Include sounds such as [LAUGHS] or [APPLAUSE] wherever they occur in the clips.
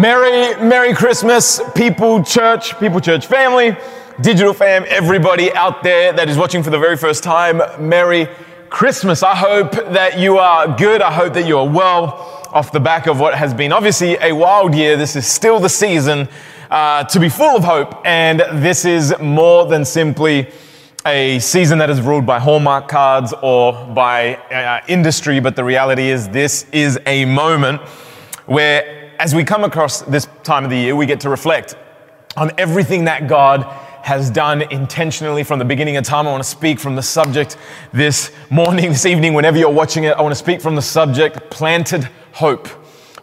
Merry, Merry Christmas, people, church, people, church family, digital fam, everybody out there that is watching for the very first time. Merry Christmas. I hope that you are good. I hope that you are well off the back of what has been obviously a wild year. This is still the season uh, to be full of hope, and this is more than simply a season that is ruled by Hallmark cards or by uh, industry, but the reality is this is a moment where as we come across this time of the year, we get to reflect on everything that God has done intentionally from the beginning of time. I want to speak from the subject this morning, this evening, whenever you're watching it. I want to speak from the subject planted hope.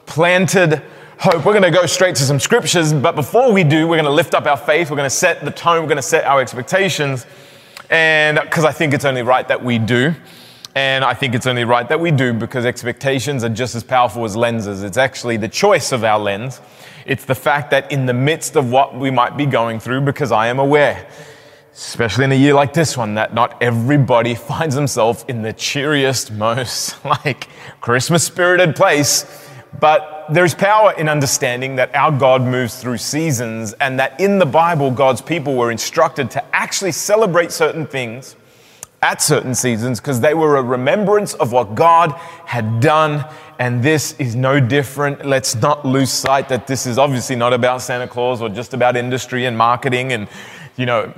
Planted hope. We're going to go straight to some scriptures, but before we do, we're going to lift up our faith. We're going to set the tone. We're going to set our expectations. And because I think it's only right that we do. And I think it's only right that we do because expectations are just as powerful as lenses. It's actually the choice of our lens. It's the fact that in the midst of what we might be going through, because I am aware, especially in a year like this one, that not everybody [LAUGHS] finds themselves in the cheeriest, most [LAUGHS] like Christmas spirited place. But there's power in understanding that our God moves through seasons and that in the Bible, God's people were instructed to actually celebrate certain things at certain seasons because they were a remembrance of what God had done. And this is no different. Let's not lose sight that this is obviously not about Santa Claus or just about industry and marketing and, you know,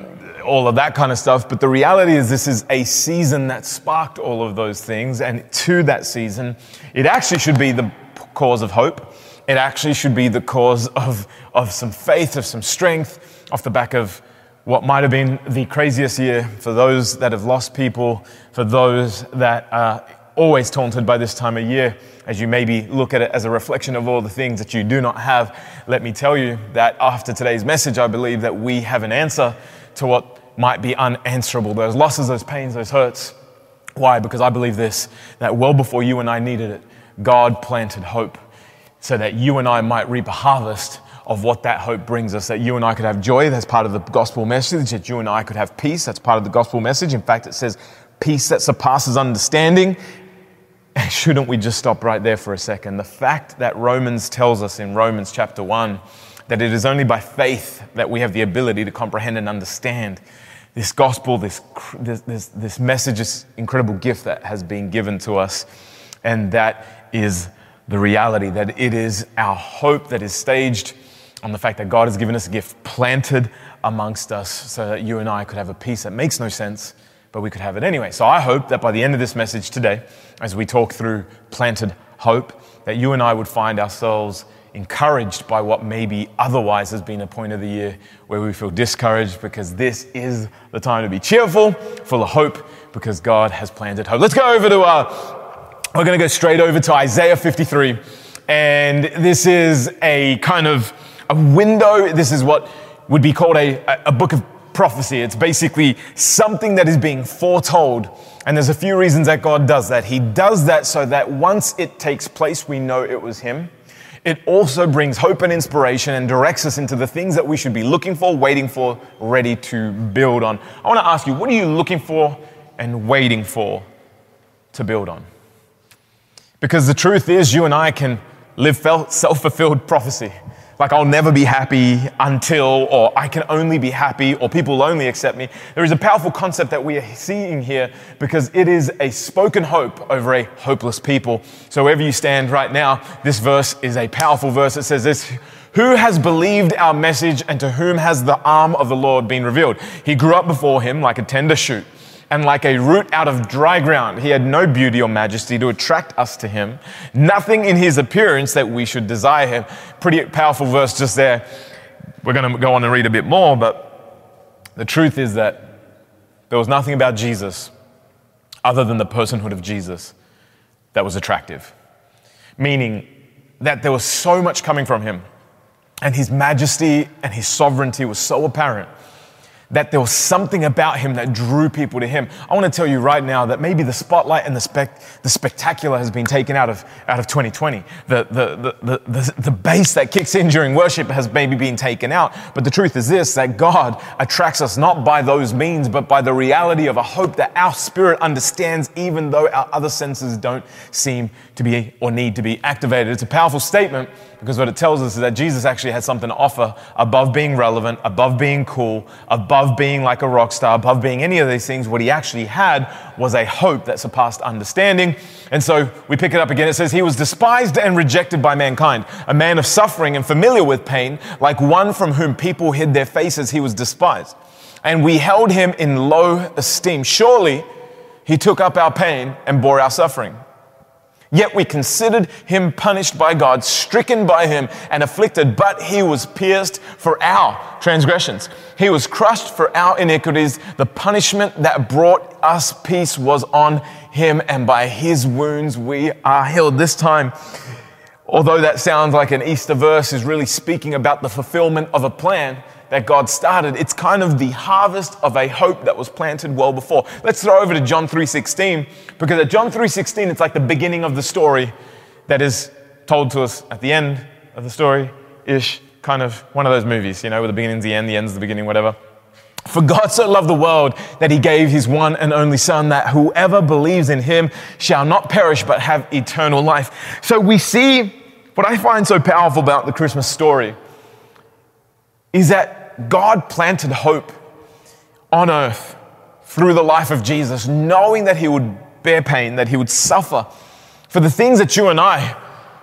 all of that kind of stuff. But the reality is, this is a season that sparked all of those things. And to that season, it actually should be the cause of hope. It actually should be the cause of, of some faith, of some strength off the back of what might have been the craziest year for those that have lost people, for those that are always taunted by this time of year, as you maybe look at it as a reflection of all the things that you do not have, let me tell you that after today's message, I believe that we have an answer to what might be unanswerable those losses, those pains, those hurts. Why? Because I believe this that well before you and I needed it, God planted hope so that you and I might reap a harvest of what that hope brings us. That you and I could have joy, that's part of the gospel message. That you and I could have peace, that's part of the gospel message. In fact, it says peace that surpasses understanding. And [LAUGHS] shouldn't we just stop right there for a second? The fact that Romans tells us in Romans chapter 1 that it is only by faith that we have the ability to comprehend and understand this gospel, this, this, this, this message, this incredible gift that has been given to us. And that is the reality that it is our hope that is staged on the fact that God has given us a gift planted amongst us so that you and I could have a peace that makes no sense, but we could have it anyway. So I hope that by the end of this message today, as we talk through planted hope, that you and I would find ourselves encouraged by what maybe otherwise has been a point of the year where we feel discouraged because this is the time to be cheerful, full of hope, because God has planted hope. Let's go over to, uh, we're going to go straight over to Isaiah 53. And this is a kind of a window. This is what would be called a, a book of prophecy. It's basically something that is being foretold. And there's a few reasons that God does that. He does that so that once it takes place, we know it was Him. It also brings hope and inspiration and directs us into the things that we should be looking for, waiting for, ready to build on. I want to ask you, what are you looking for and waiting for to build on? Because the truth is, you and I can live self fulfilled prophecy like I'll never be happy until, or I can only be happy, or people will only accept me. There is a powerful concept that we are seeing here because it is a spoken hope over a hopeless people. So wherever you stand right now, this verse is a powerful verse. It says this, who has believed our message and to whom has the arm of the Lord been revealed? He grew up before him like a tender shoot and like a root out of dry ground. He had no beauty or majesty to attract us to him, nothing in his appearance that we should desire him. Pretty powerful verse just there. We're going to go on and read a bit more, but the truth is that there was nothing about Jesus other than the personhood of Jesus that was attractive. Meaning that there was so much coming from him, and his majesty and his sovereignty was so apparent that there was something about him that drew people to him. I want to tell you right now that maybe the spotlight and the, spec, the spectacular has been taken out of, out of 2020. The, the, the, the, the, bass that kicks in during worship has maybe been taken out. But the truth is this that God attracts us not by those means, but by the reality of a hope that our spirit understands, even though our other senses don't seem to be or need to be activated. It's a powerful statement Because what it tells us is that Jesus actually had something to offer above being relevant, above being cool, above being like a rock star, above being any of these things. What he actually had was a hope that surpassed understanding. And so we pick it up again. It says, He was despised and rejected by mankind, a man of suffering and familiar with pain, like one from whom people hid their faces, he was despised. And we held him in low esteem. Surely he took up our pain and bore our suffering. Yet we considered him punished by God, stricken by him, and afflicted, but he was pierced for our transgressions. He was crushed for our iniquities. The punishment that brought us peace was on him, and by his wounds we are healed. This time, although that sounds like an Easter verse, is really speaking about the fulfillment of a plan that God started. It's kind of the harvest of a hope that was planted well before. Let's throw over to John 3:16 because at John 3:16 it's like the beginning of the story that is told to us at the end of the story ish kind of one of those movies, you know, where the beginning's the end, the end's the beginning, whatever. For God so loved the world that he gave his one and only Son, that whoever believes in him shall not perish but have eternal life. So we see what I find so powerful about the Christmas story is that God planted hope on earth through the life of Jesus, knowing that he would bear pain, that he would suffer for the things that you and I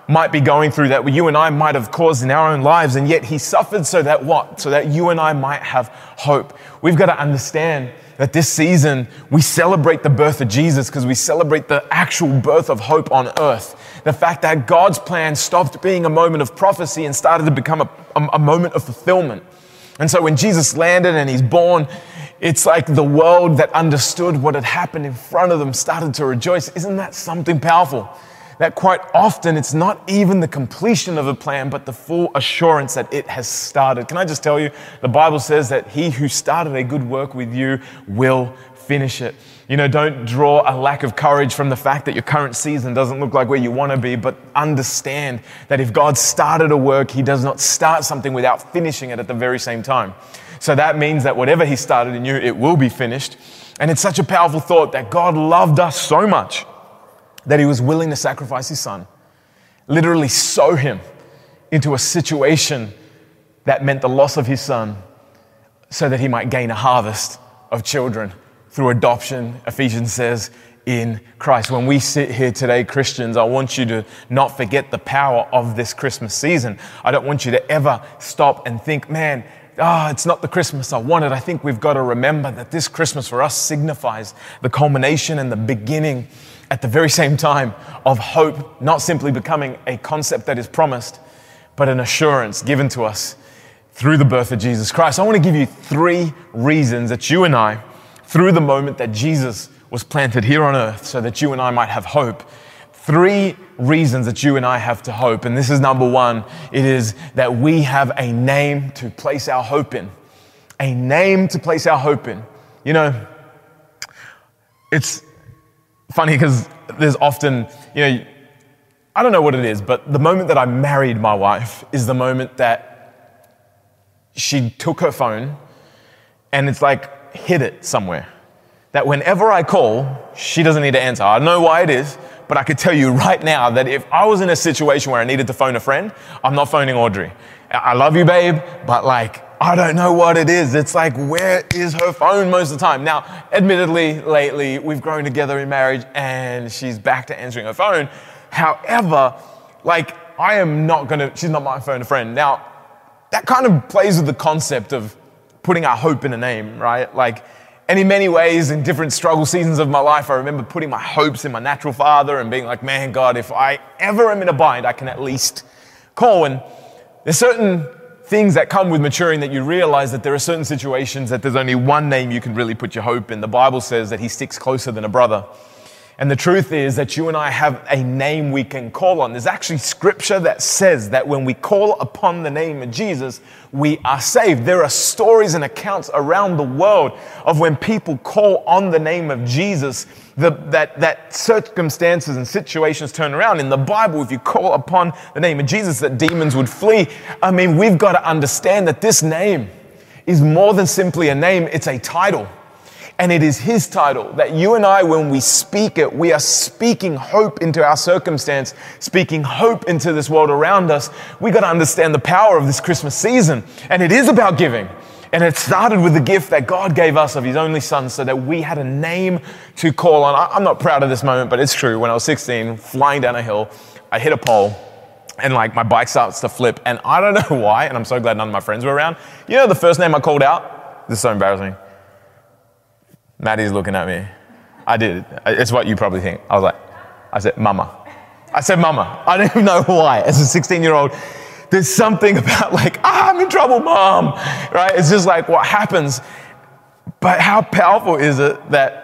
might be going through, that you and I might have caused in our own lives. And yet he suffered so that what? So that you and I might have hope. We've got to understand that this season we celebrate the birth of Jesus because we celebrate the actual birth of hope on earth. The fact that God's plan stopped being a moment of prophecy and started to become a, a, a moment of fulfillment. And so when Jesus landed and he's born, it's like the world that understood what had happened in front of them started to rejoice. Isn't that something powerful? That quite often it's not even the completion of a plan, but the full assurance that it has started. Can I just tell you, the Bible says that he who started a good work with you will finish it. You know, don't draw a lack of courage from the fact that your current season doesn't look like where you want to be, but understand that if God started a work, He does not start something without finishing it at the very same time. So that means that whatever He started in you, it will be finished. And it's such a powerful thought that God loved us so much that He was willing to sacrifice His Son, literally sow Him into a situation that meant the loss of His Son so that He might gain a harvest of children through adoption, Ephesians says, in Christ. When we sit here today, Christians, I want you to not forget the power of this Christmas season. I don't want you to ever stop and think, man, ah, oh, it's not the Christmas I wanted. I think we've got to remember that this Christmas for us signifies the culmination and the beginning at the very same time of hope, not simply becoming a concept that is promised, but an assurance given to us through the birth of Jesus Christ. I want to give you three reasons that you and I through the moment that Jesus was planted here on earth so that you and I might have hope. Three reasons that you and I have to hope. And this is number one it is that we have a name to place our hope in. A name to place our hope in. You know, it's funny because there's often, you know, I don't know what it is, but the moment that I married my wife is the moment that she took her phone and it's like hid it somewhere. That whenever I call, she doesn't need to answer. I know why it is, but I could tell you [LAUGHS] right now that if I was in a situation where I needed to phone a friend, I'm not phoning Audrey. I love you, babe, but like, I don't know what it is. It's like, where is her phone most of the time? Now, admittedly, lately, we've grown together in marriage and she's back to answering her phone. However, like, I am not gonna, she's not my phone friend. Now, that kind of plays with the concept of putting our hope in a name, right? Like, and in many ways, in different struggle seasons of my life, I remember putting my hopes in my natural father and being like, man, God, if I ever am in a bind, I can at least call. And there's certain things that come with maturing that you realize that there are certain situations that there's only one name you can really put your hope in. The Bible says that he sticks closer than a brother. And the truth is that you and I have a name we can call on. There's actually scripture that says that when we call upon the name of Jesus, we are saved. There are stories and accounts around the world of when people call on the name of Jesus, the, that, that circumstances and situations turn around. In the Bible, if you call upon the name of Jesus, that demons would flee. I mean, we've got to understand that this name is more than simply a name, it's a title. And it is His title that you and I, when we speak it, we are speaking hope into our circumstance, speaking hope into this world around us. We got to understand the power of this Christmas season. And it is about giving. And it started with the gift that God gave us of His only Son so that we had a name to call on. I'm not proud of this moment, but it's true. When I was 16, flying down a hill, I hit a pole and like my bike starts to flip. And I don't [LAUGHS] know why, and I'm so glad none of my friends were around. You know the first name I called out? This is so embarrassing. Maddie's looking at me. I did. It's what you probably think. I was like, I said, Mama. I said, Mama. I don't even know why. As a 16 year old, there's something about like, ah, I'm in trouble, Mom. Right? It's just like what happens. But how powerful is it that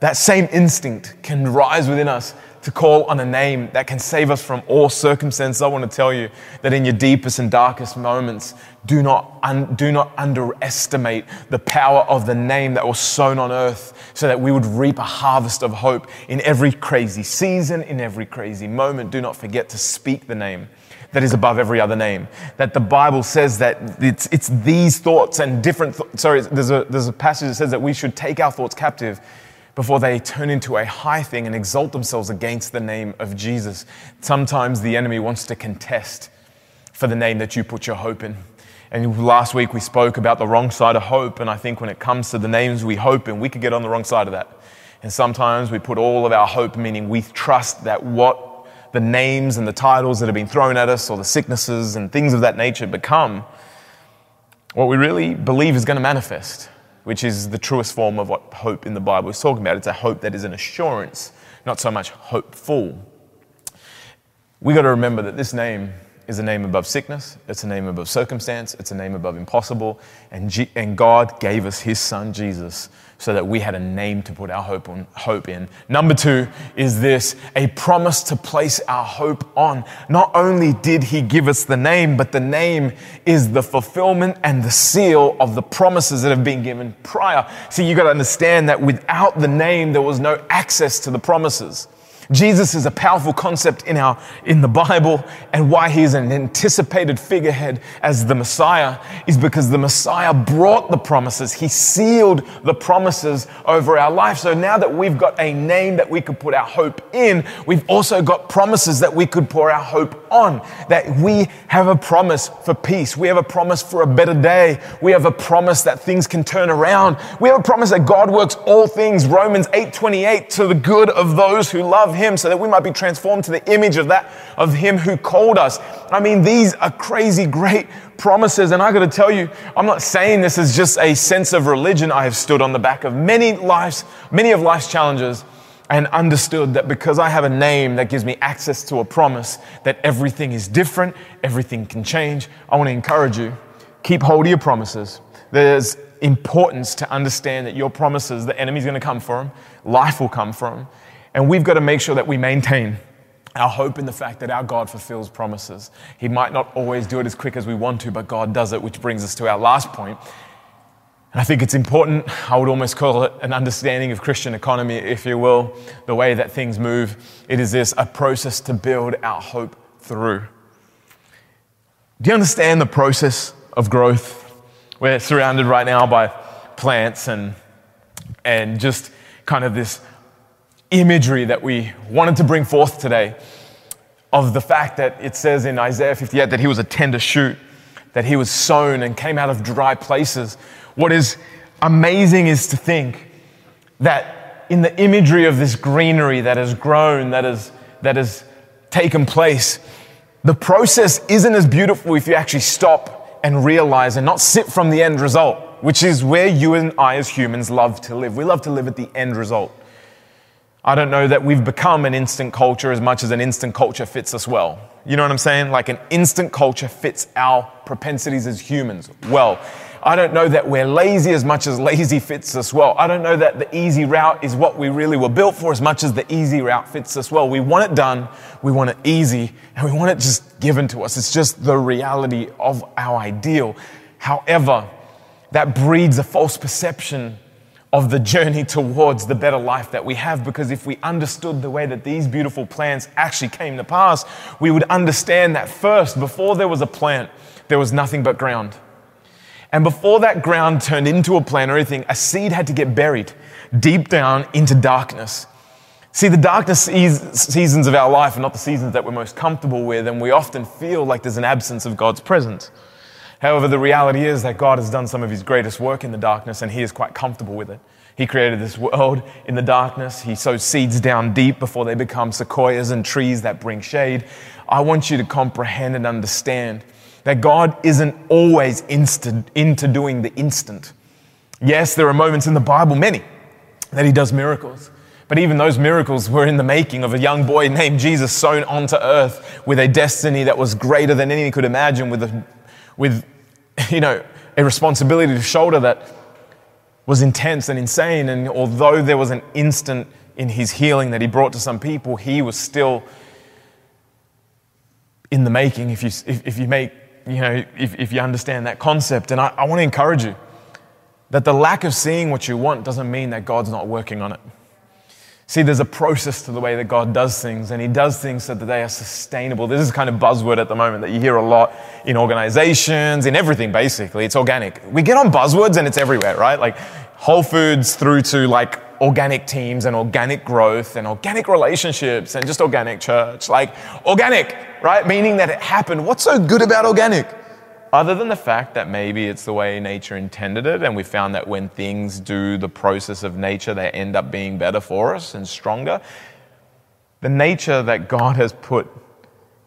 that same instinct can rise within us to call on a name that can save us from all circumstances. I want to tell you that in your deepest and darkest moments, do not, un- do not underestimate the power of the name that was sown on earth so that we would reap a harvest of hope in every crazy season, in every crazy moment. Do not forget to speak the name that is above every other name. That the Bible says that it's, it's these thoughts and different, th- sorry, there's a, there's a passage that says that we should take our thoughts captive before they turn into a high thing and exalt themselves against the name of Jesus. Sometimes the enemy wants to contest for the name that you put your hope in. And last week we spoke about the wrong side of hope. And I think when it comes to the names we hope in, we could get on the wrong side of that. And sometimes we put all of our hope, meaning we trust that what the names and the titles that have been thrown at us, or the sicknesses and things of that nature become, what we really believe is going to manifest which is the truest form of what hope in the Bible is talking about. It's a hope that is an assurance, not so much hopeful. We got to remember that this name is a name above sickness, it's a name above circumstance, it's a name above impossible, and, G- and God gave us His Son Jesus so that we had a name to put our hope, on, hope in. Number two is this a promise to place our hope on. Not only did he give us the name, but the name is the fulfillment and the seal of the promises that have been given prior. See, you got to understand that without the name, there was no access to the promises. Jesus is a powerful concept in, our, in the Bible, and why he's an anticipated figurehead as the Messiah is because the Messiah brought the promises. He sealed the promises over our life. So now that we've got a name that we could put our hope in, we've also got promises that we could pour our hope on. That we have a promise for peace. We have a promise for a better day. We have a promise that things can turn around. We have a promise that God works all things, Romans 8:28, to the good of those who love him so that we might be transformed to the image of that of him who called us. I mean, these are crazy great promises. And I got to tell you, I'm not saying this is just a sense of religion. I have stood on the back of many lives, many of life's challenges and understood that because I have a name that gives me access to a promise, that everything is different, everything can change. I want to encourage you, keep hold of your promises. There's importance to understand that your promises, the enemy's going to come for them, life will come for them, and we've got to make sure that we maintain our hope in the fact that our God fulfills promises. He might not always do it as quick as we want to, but God does it, which brings us to our last point. And I think it's important, I would almost call it an understanding of Christian economy, if you will, the way that things move. It is this a process to build our hope through. Do you understand the process of growth? We're surrounded right now by plants and, and just kind of this imagery that we wanted to bring forth today of the fact that it says in Isaiah 58 that he was a tender shoot, that he was sown and came out of dry places. What is amazing is to think that in the imagery of this greenery that has grown, that has, that has taken place, the process isn't as beautiful if you actually stop and realize and not sit from the end result, which is where you and I as humans love to live. We love to live at the end result. I don't know that we've become an instant culture as much as an instant culture fits us well. You know what I'm saying? Like an instant culture fits our propensities as humans well. I don't know that we're lazy as much as lazy fits us well. I don't know that the easy route is what we really were built for as much as the easy route fits us well. We want it done, we want it easy, and we want it just given to us. It's just the reality of our ideal. However, that breeds a false perception of the journey towards the better life that we have. Because if we understood the way that these beautiful plants actually came to pass, we would understand that first, before there was a plant, there was nothing but ground. And before that ground turned into a plant or anything, a seed had to get buried deep down into darkness. See, the darkness seasons of our life are not the seasons that we're most comfortable with, and we often feel like there's an absence of God's presence. However, the reality is that God has done some of his greatest work in the darkness, and he is quite comfortable with it. He created this world in the darkness. He sows seeds down deep before they become sequoias and trees that bring shade. I want you to comprehend and understand that God isn't always instant into doing the instant. Yes, there are moments in the Bible, many, that he does miracles. But even those miracles were in the making of a young boy named Jesus sown onto earth with a destiny that was greater than any could imagine, with, a, with [LAUGHS] you know, a responsibility to shoulder that was intense and insane. And although there was an instant in his healing that he brought to some people, he was still in the making, if you, if, if you make, you know, if, if you understand that concept. And I, I want to encourage you that the lack of seeing what you want doesn't mean that God's not working on it. See, there's a process to the way that God does things, and He does things so that they are sustainable. This is kind of buzzword at the moment that you hear a lot in organizations, in everything basically. It's organic. We get on buzzwords and it's everywhere, right? Like Whole Foods through to like organic teams and organic growth and organic relationships and just organic church. Like organic, right? Meaning that it happened. What's so good about organic? Other than the fact that maybe it's the way nature intended it, and we found that when things do the process of nature, they end up being better for us and stronger. The nature that God has put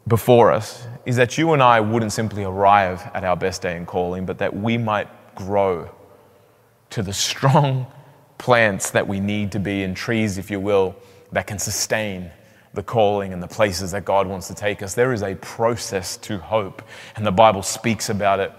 before us is that you and I wouldn't simply arrive at our best day in calling, but that we might grow to the strong plants that we need to be and trees, if you will, that can sustain the calling and the places that God wants to take us. There is a process to hope, and the Bible speaks about it.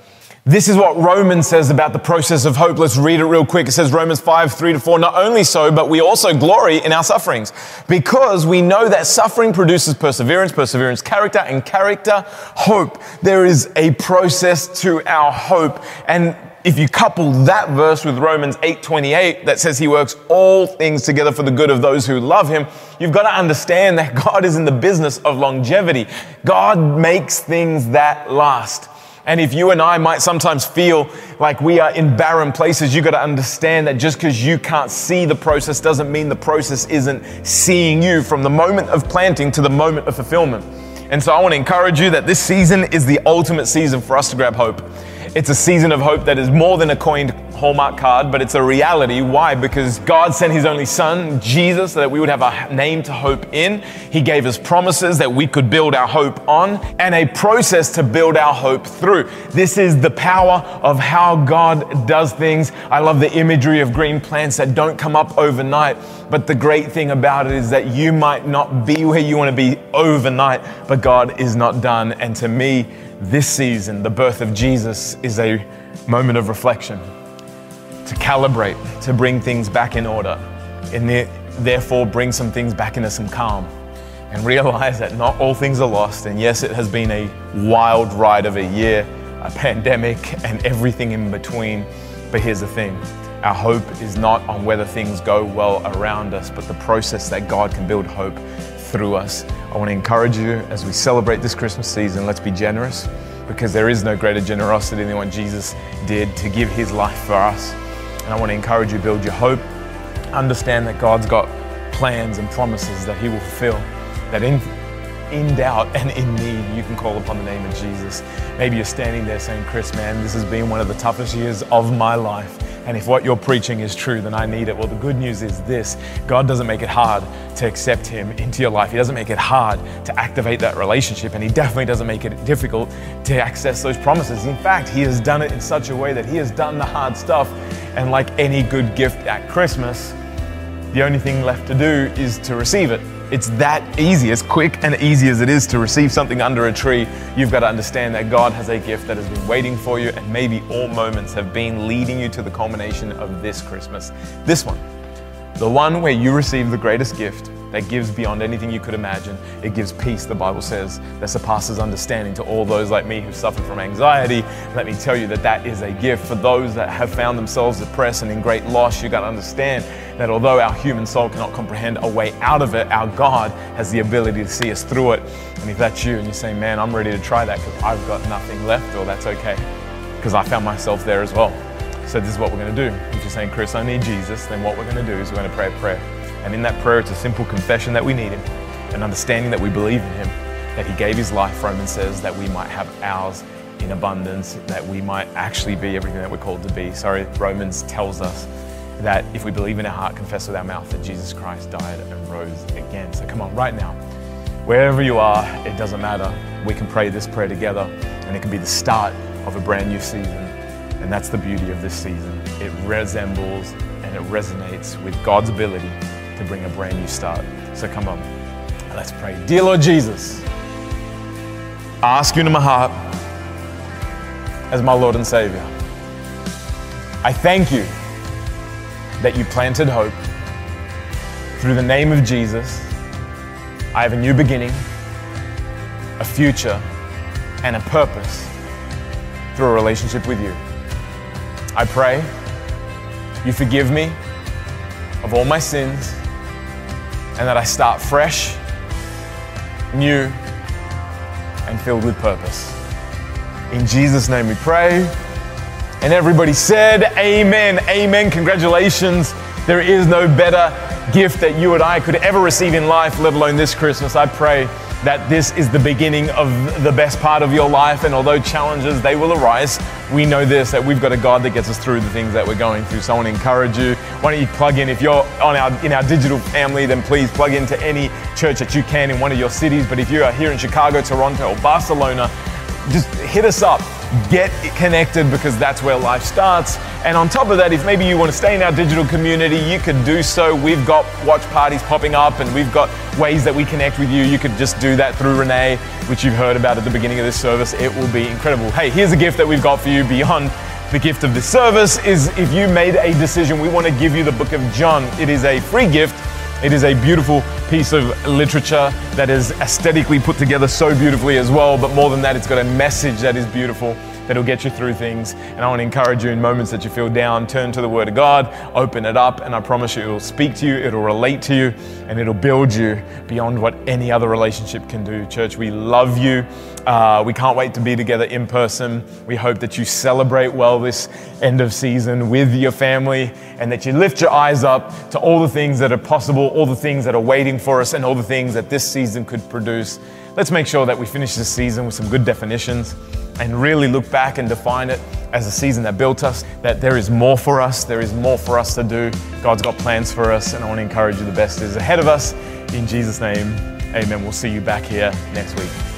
This is what Romans says about the process of hope. Let's read it real quick. It says Romans 5, 3 to 4. Not only so, but we also glory in our sufferings because we know that suffering produces perseverance, perseverance, character, and character, hope. There is a process to our hope. And if you couple that verse with Romans 8:28 that says he works all things together for the good of those who love him, you've got to understand that God is in the business of longevity. God makes things that last. And if you and I might sometimes feel like we are in barren places, you've got to understand that just because you can't see the process doesn't mean the process isn't seeing you from the moment of planting to the moment of fulfillment. And so I want to encourage you that this season is the ultimate season for us to grab hope. It's a season of hope that is more than a coined Hallmark card, but it's a reality. Why? Because God sent His only Son, Jesus, so that we would have a name to hope in. He gave us promises that we could build our hope on and a process to build our hope through. This is the power of how God does things. I love the imagery of green plants that don't come up overnight. But the great thing about it is that you might not be where you want to be overnight, but God is not done. And to me, this season, the birth of Jesus is a moment of reflection to calibrate, to bring things back in order, and therefore bring some things back into some calm and realize that not all things are lost. And yes, it has been a wild ride of a year, a pandemic, and everything in between. But here's the thing our hope is not on whether things go well around us, but the process that God can build hope through us. I want to encourage you as we celebrate this Christmas season, let's be generous because there is no greater generosity than what Jesus did to give his life for us. And I want to encourage you build your hope. Understand that God's got plans and promises that he will fulfill. That in in doubt and in need, you can call upon the name of Jesus. Maybe you're standing there saying, Chris, man, this has been one of the toughest years of my life. And if what you're preaching is true, then I need it. Well, the good news is this God doesn't make it hard to accept Him into your life. He doesn't make it hard to activate that relationship. And He definitely doesn't make it difficult to access those promises. In fact, He has done it in such a way that He has done the hard stuff. And like any good gift at Christmas, the only thing left to do is to receive it. It's that easy, as quick and easy as it is to receive something under a tree. You've got to understand that God has a gift that has been waiting for you, and maybe all moments have been leading you to the culmination of this Christmas. This one, the one where you receive the greatest gift that gives beyond anything you could imagine. It gives peace, the Bible says, that surpasses understanding to all those like me who suffer from anxiety. Let me tell you that that is a gift for those that have found themselves depressed and in great loss. You got to understand that although our human soul cannot comprehend a way out of it, our God has the ability to see us through it. And if that's you and you're saying, man, I'm ready to try that because I've got nothing left, or that's okay because I found myself there as well. So this is what we're going to do. If you're saying, Chris, I need Jesus, then what we're going to do is we're going to pray a prayer. And in that prayer, it's a simple confession that we need Him, an understanding that we believe in Him, that He gave His life, Romans says, that we might have ours in abundance, that we might actually be everything that we're called to be. Sorry, Romans tells us that if we believe in our heart, confess with our mouth that Jesus Christ died and rose again. So come on, right now, wherever you are, it doesn't matter. We can pray this prayer together, and it can be the start of a brand new season. And that's the beauty of this season. It resembles and it resonates with God's ability to bring a brand new start. So come on, let's pray. Dear Lord Jesus, I ask you into my heart as my Lord and Savior. I thank you that you planted hope. Through the name of Jesus, I have a new beginning, a future, and a purpose through a relationship with you. I pray you forgive me of all my sins and that I start fresh, new, and filled with purpose. In Jesus' name we pray. And everybody said, Amen. Amen. Congratulations. There is no better gift that you and I could ever receive in life, let alone this Christmas. I pray that this is the beginning of the best part of your life. And although challenges, they will arise, we know this that we've got a God that gets us through the things that we're going through. So I want to encourage you. Why don't you plug in? If you're on our in our digital family, then please plug into any church that you can in one of your cities. But if you are here in Chicago, Toronto, or Barcelona, just hit us up get connected because that's where life starts. And on top of that, if maybe you want to stay in our digital community, you can do so. We've got watch parties popping up and we've got ways that we connect with you. You could just do that through Renée, which you've heard about at the beginning of this service. It will be incredible. Hey, here's a gift that we've got for you beyond the gift of this service is if you made a decision, we want to give you the book of John. It is a free gift it is a beautiful piece of literature that is aesthetically put together so beautifully as well, but more than that, it's got a message that is beautiful that'll get you through things. And I want to encourage you in moments that you feel down, turn to the Word of God, open it up, and I promise you it'll speak to you, it'll relate to you, and it'll build you beyond what any other relationship can do. Church, we love you. Uh, we can't wait to be together in person. We hope that you celebrate well this end of season with your family and that you lift your eyes up to all the things that are possible, all the things that are waiting for us, and all the things that this season could produce. Let's make sure that we finish this season with some good definitions and really look back and define it as a season that built us, that there is more for us, there is more for us to do. God's got plans for us, and I want to encourage you the best is ahead of us. In Jesus' name, amen. We'll see you back here next week.